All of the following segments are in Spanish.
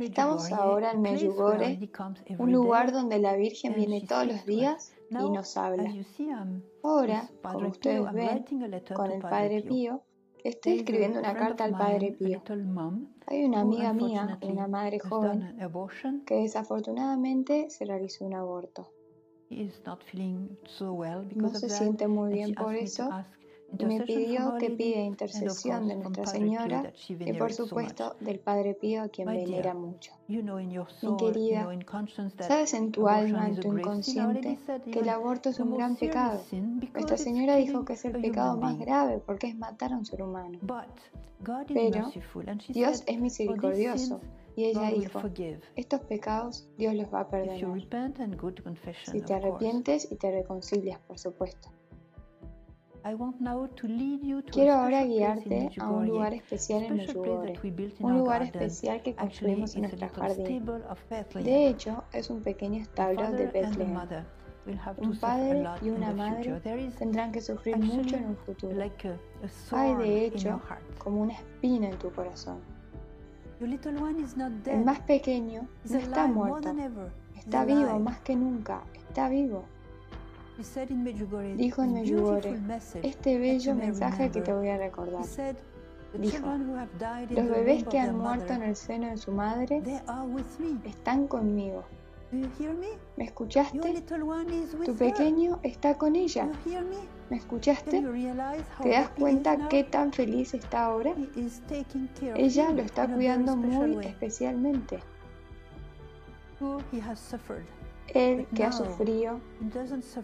Estamos ahora en Medjugorje, un lugar donde la Virgen viene todos los días y nos habla. Ahora, como ustedes ven, con el Padre Pío, estoy escribiendo una carta al Padre Pío. Hay una amiga mía, una madre joven, que desafortunadamente se realizó un aborto. No se siente muy bien por eso me pidió que pida intercesión de Nuestra Señora y por supuesto del Padre Pío a quien venera mucho. Mi querida, sabes en tu alma, en tu inconsciente, que el aborto es un gran pecado. Nuestra Señora dijo que es el pecado más grave porque es matar a un ser humano. Pero Dios es misericordioso y ella dijo, estos pecados Dios los va a perdonar. Si te arrepientes y te reconcilias, por supuesto. Quiero ahora guiarte a un lugar especial en Medjugorje, un lugar especial que construimos en nuestro jardín. De hecho, es un pequeño establo de Bethlehem. Un padre y una madre tendrán que sufrir mucho en un futuro. Hay de hecho como una espina en tu corazón. El más pequeño no está muerto, está vivo más que nunca, está vivo. Dijo en Medjugorje, este bello mensaje que te voy a recordar. Dijo, los bebés que han muerto en el seno de su madre están conmigo. ¿Me escuchaste? Tu pequeño está con ella. ¿Me escuchaste? ¿Te das cuenta qué tan feliz está ahora? Ella lo está cuidando muy especialmente. Él que ha sufrido,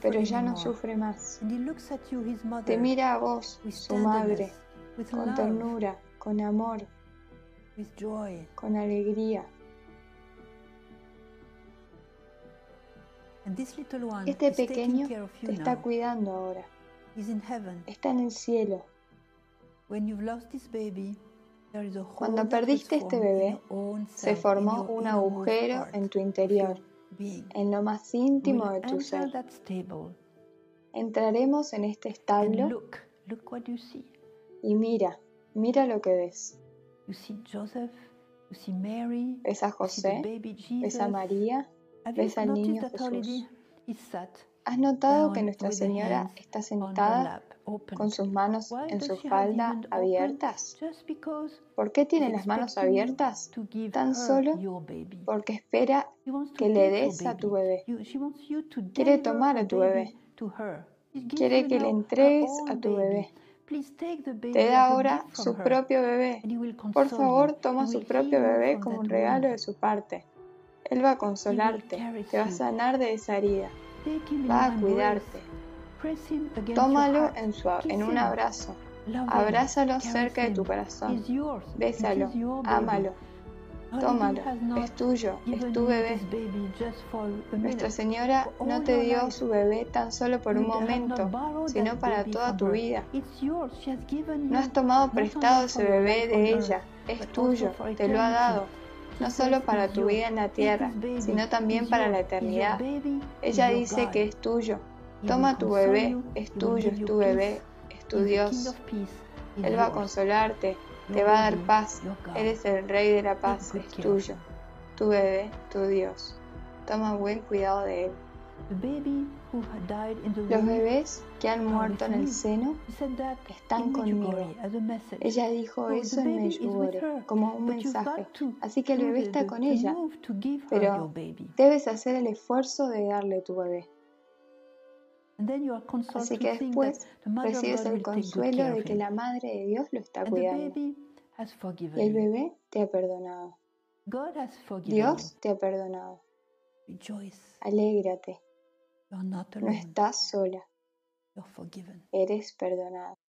pero ya no sufre más. Te mira a vos, su madre, con ternura, con amor, con alegría. Este pequeño te está cuidando ahora. Está en el cielo. Cuando perdiste este bebé, se formó un agujero en tu interior en lo más íntimo de tu ser. Entraremos en este establo y mira, mira lo que ves. Ves a José, ves a María, ves al niño Jesús. ¿Has notado que Nuestra Señora está sentada con sus manos en su falda abiertas? ¿Por qué tiene las manos abiertas? Tan solo porque espera que le des a tu bebé. Quiere tomar a tu bebé. Quiere que le entregues a tu bebé. Te da ahora su propio bebé. Por favor, toma su propio bebé como un regalo de su parte. Él va a consolarte, te va a sanar de esa herida va a cuidarte. Tómalo en, su, en un abrazo. Abrázalo cerca de tu corazón. Bésalo, ámalo. Tómalo, es tuyo, es tu bebé. Nuestra Señora no te dio su bebé tan solo por un momento, sino para toda tu vida. No has tomado prestado ese bebé de ella, es tuyo, te lo ha dado no solo para tu vida en la tierra, sino también para la eternidad. Ella dice que es tuyo. Toma tu bebé, es tuyo, es tu bebé, es tu Dios. Él va a consolarte, te va a dar paz. Él es el Rey de la paz, es tuyo. Tu bebé, tu Dios. Toma buen cuidado de él. Los bebés que han muerto en el seno están conmigo. Ella dijo eso en Medjugorje como un mensaje. Así que el bebé está con ella, pero debes hacer el esfuerzo de darle tu bebé. Así que después recibes el consuelo de que la Madre de Dios lo está cuidando. Y el bebé te ha perdonado. Dios te ha perdonado. Alégrate. No estás sola. Eres perdonada.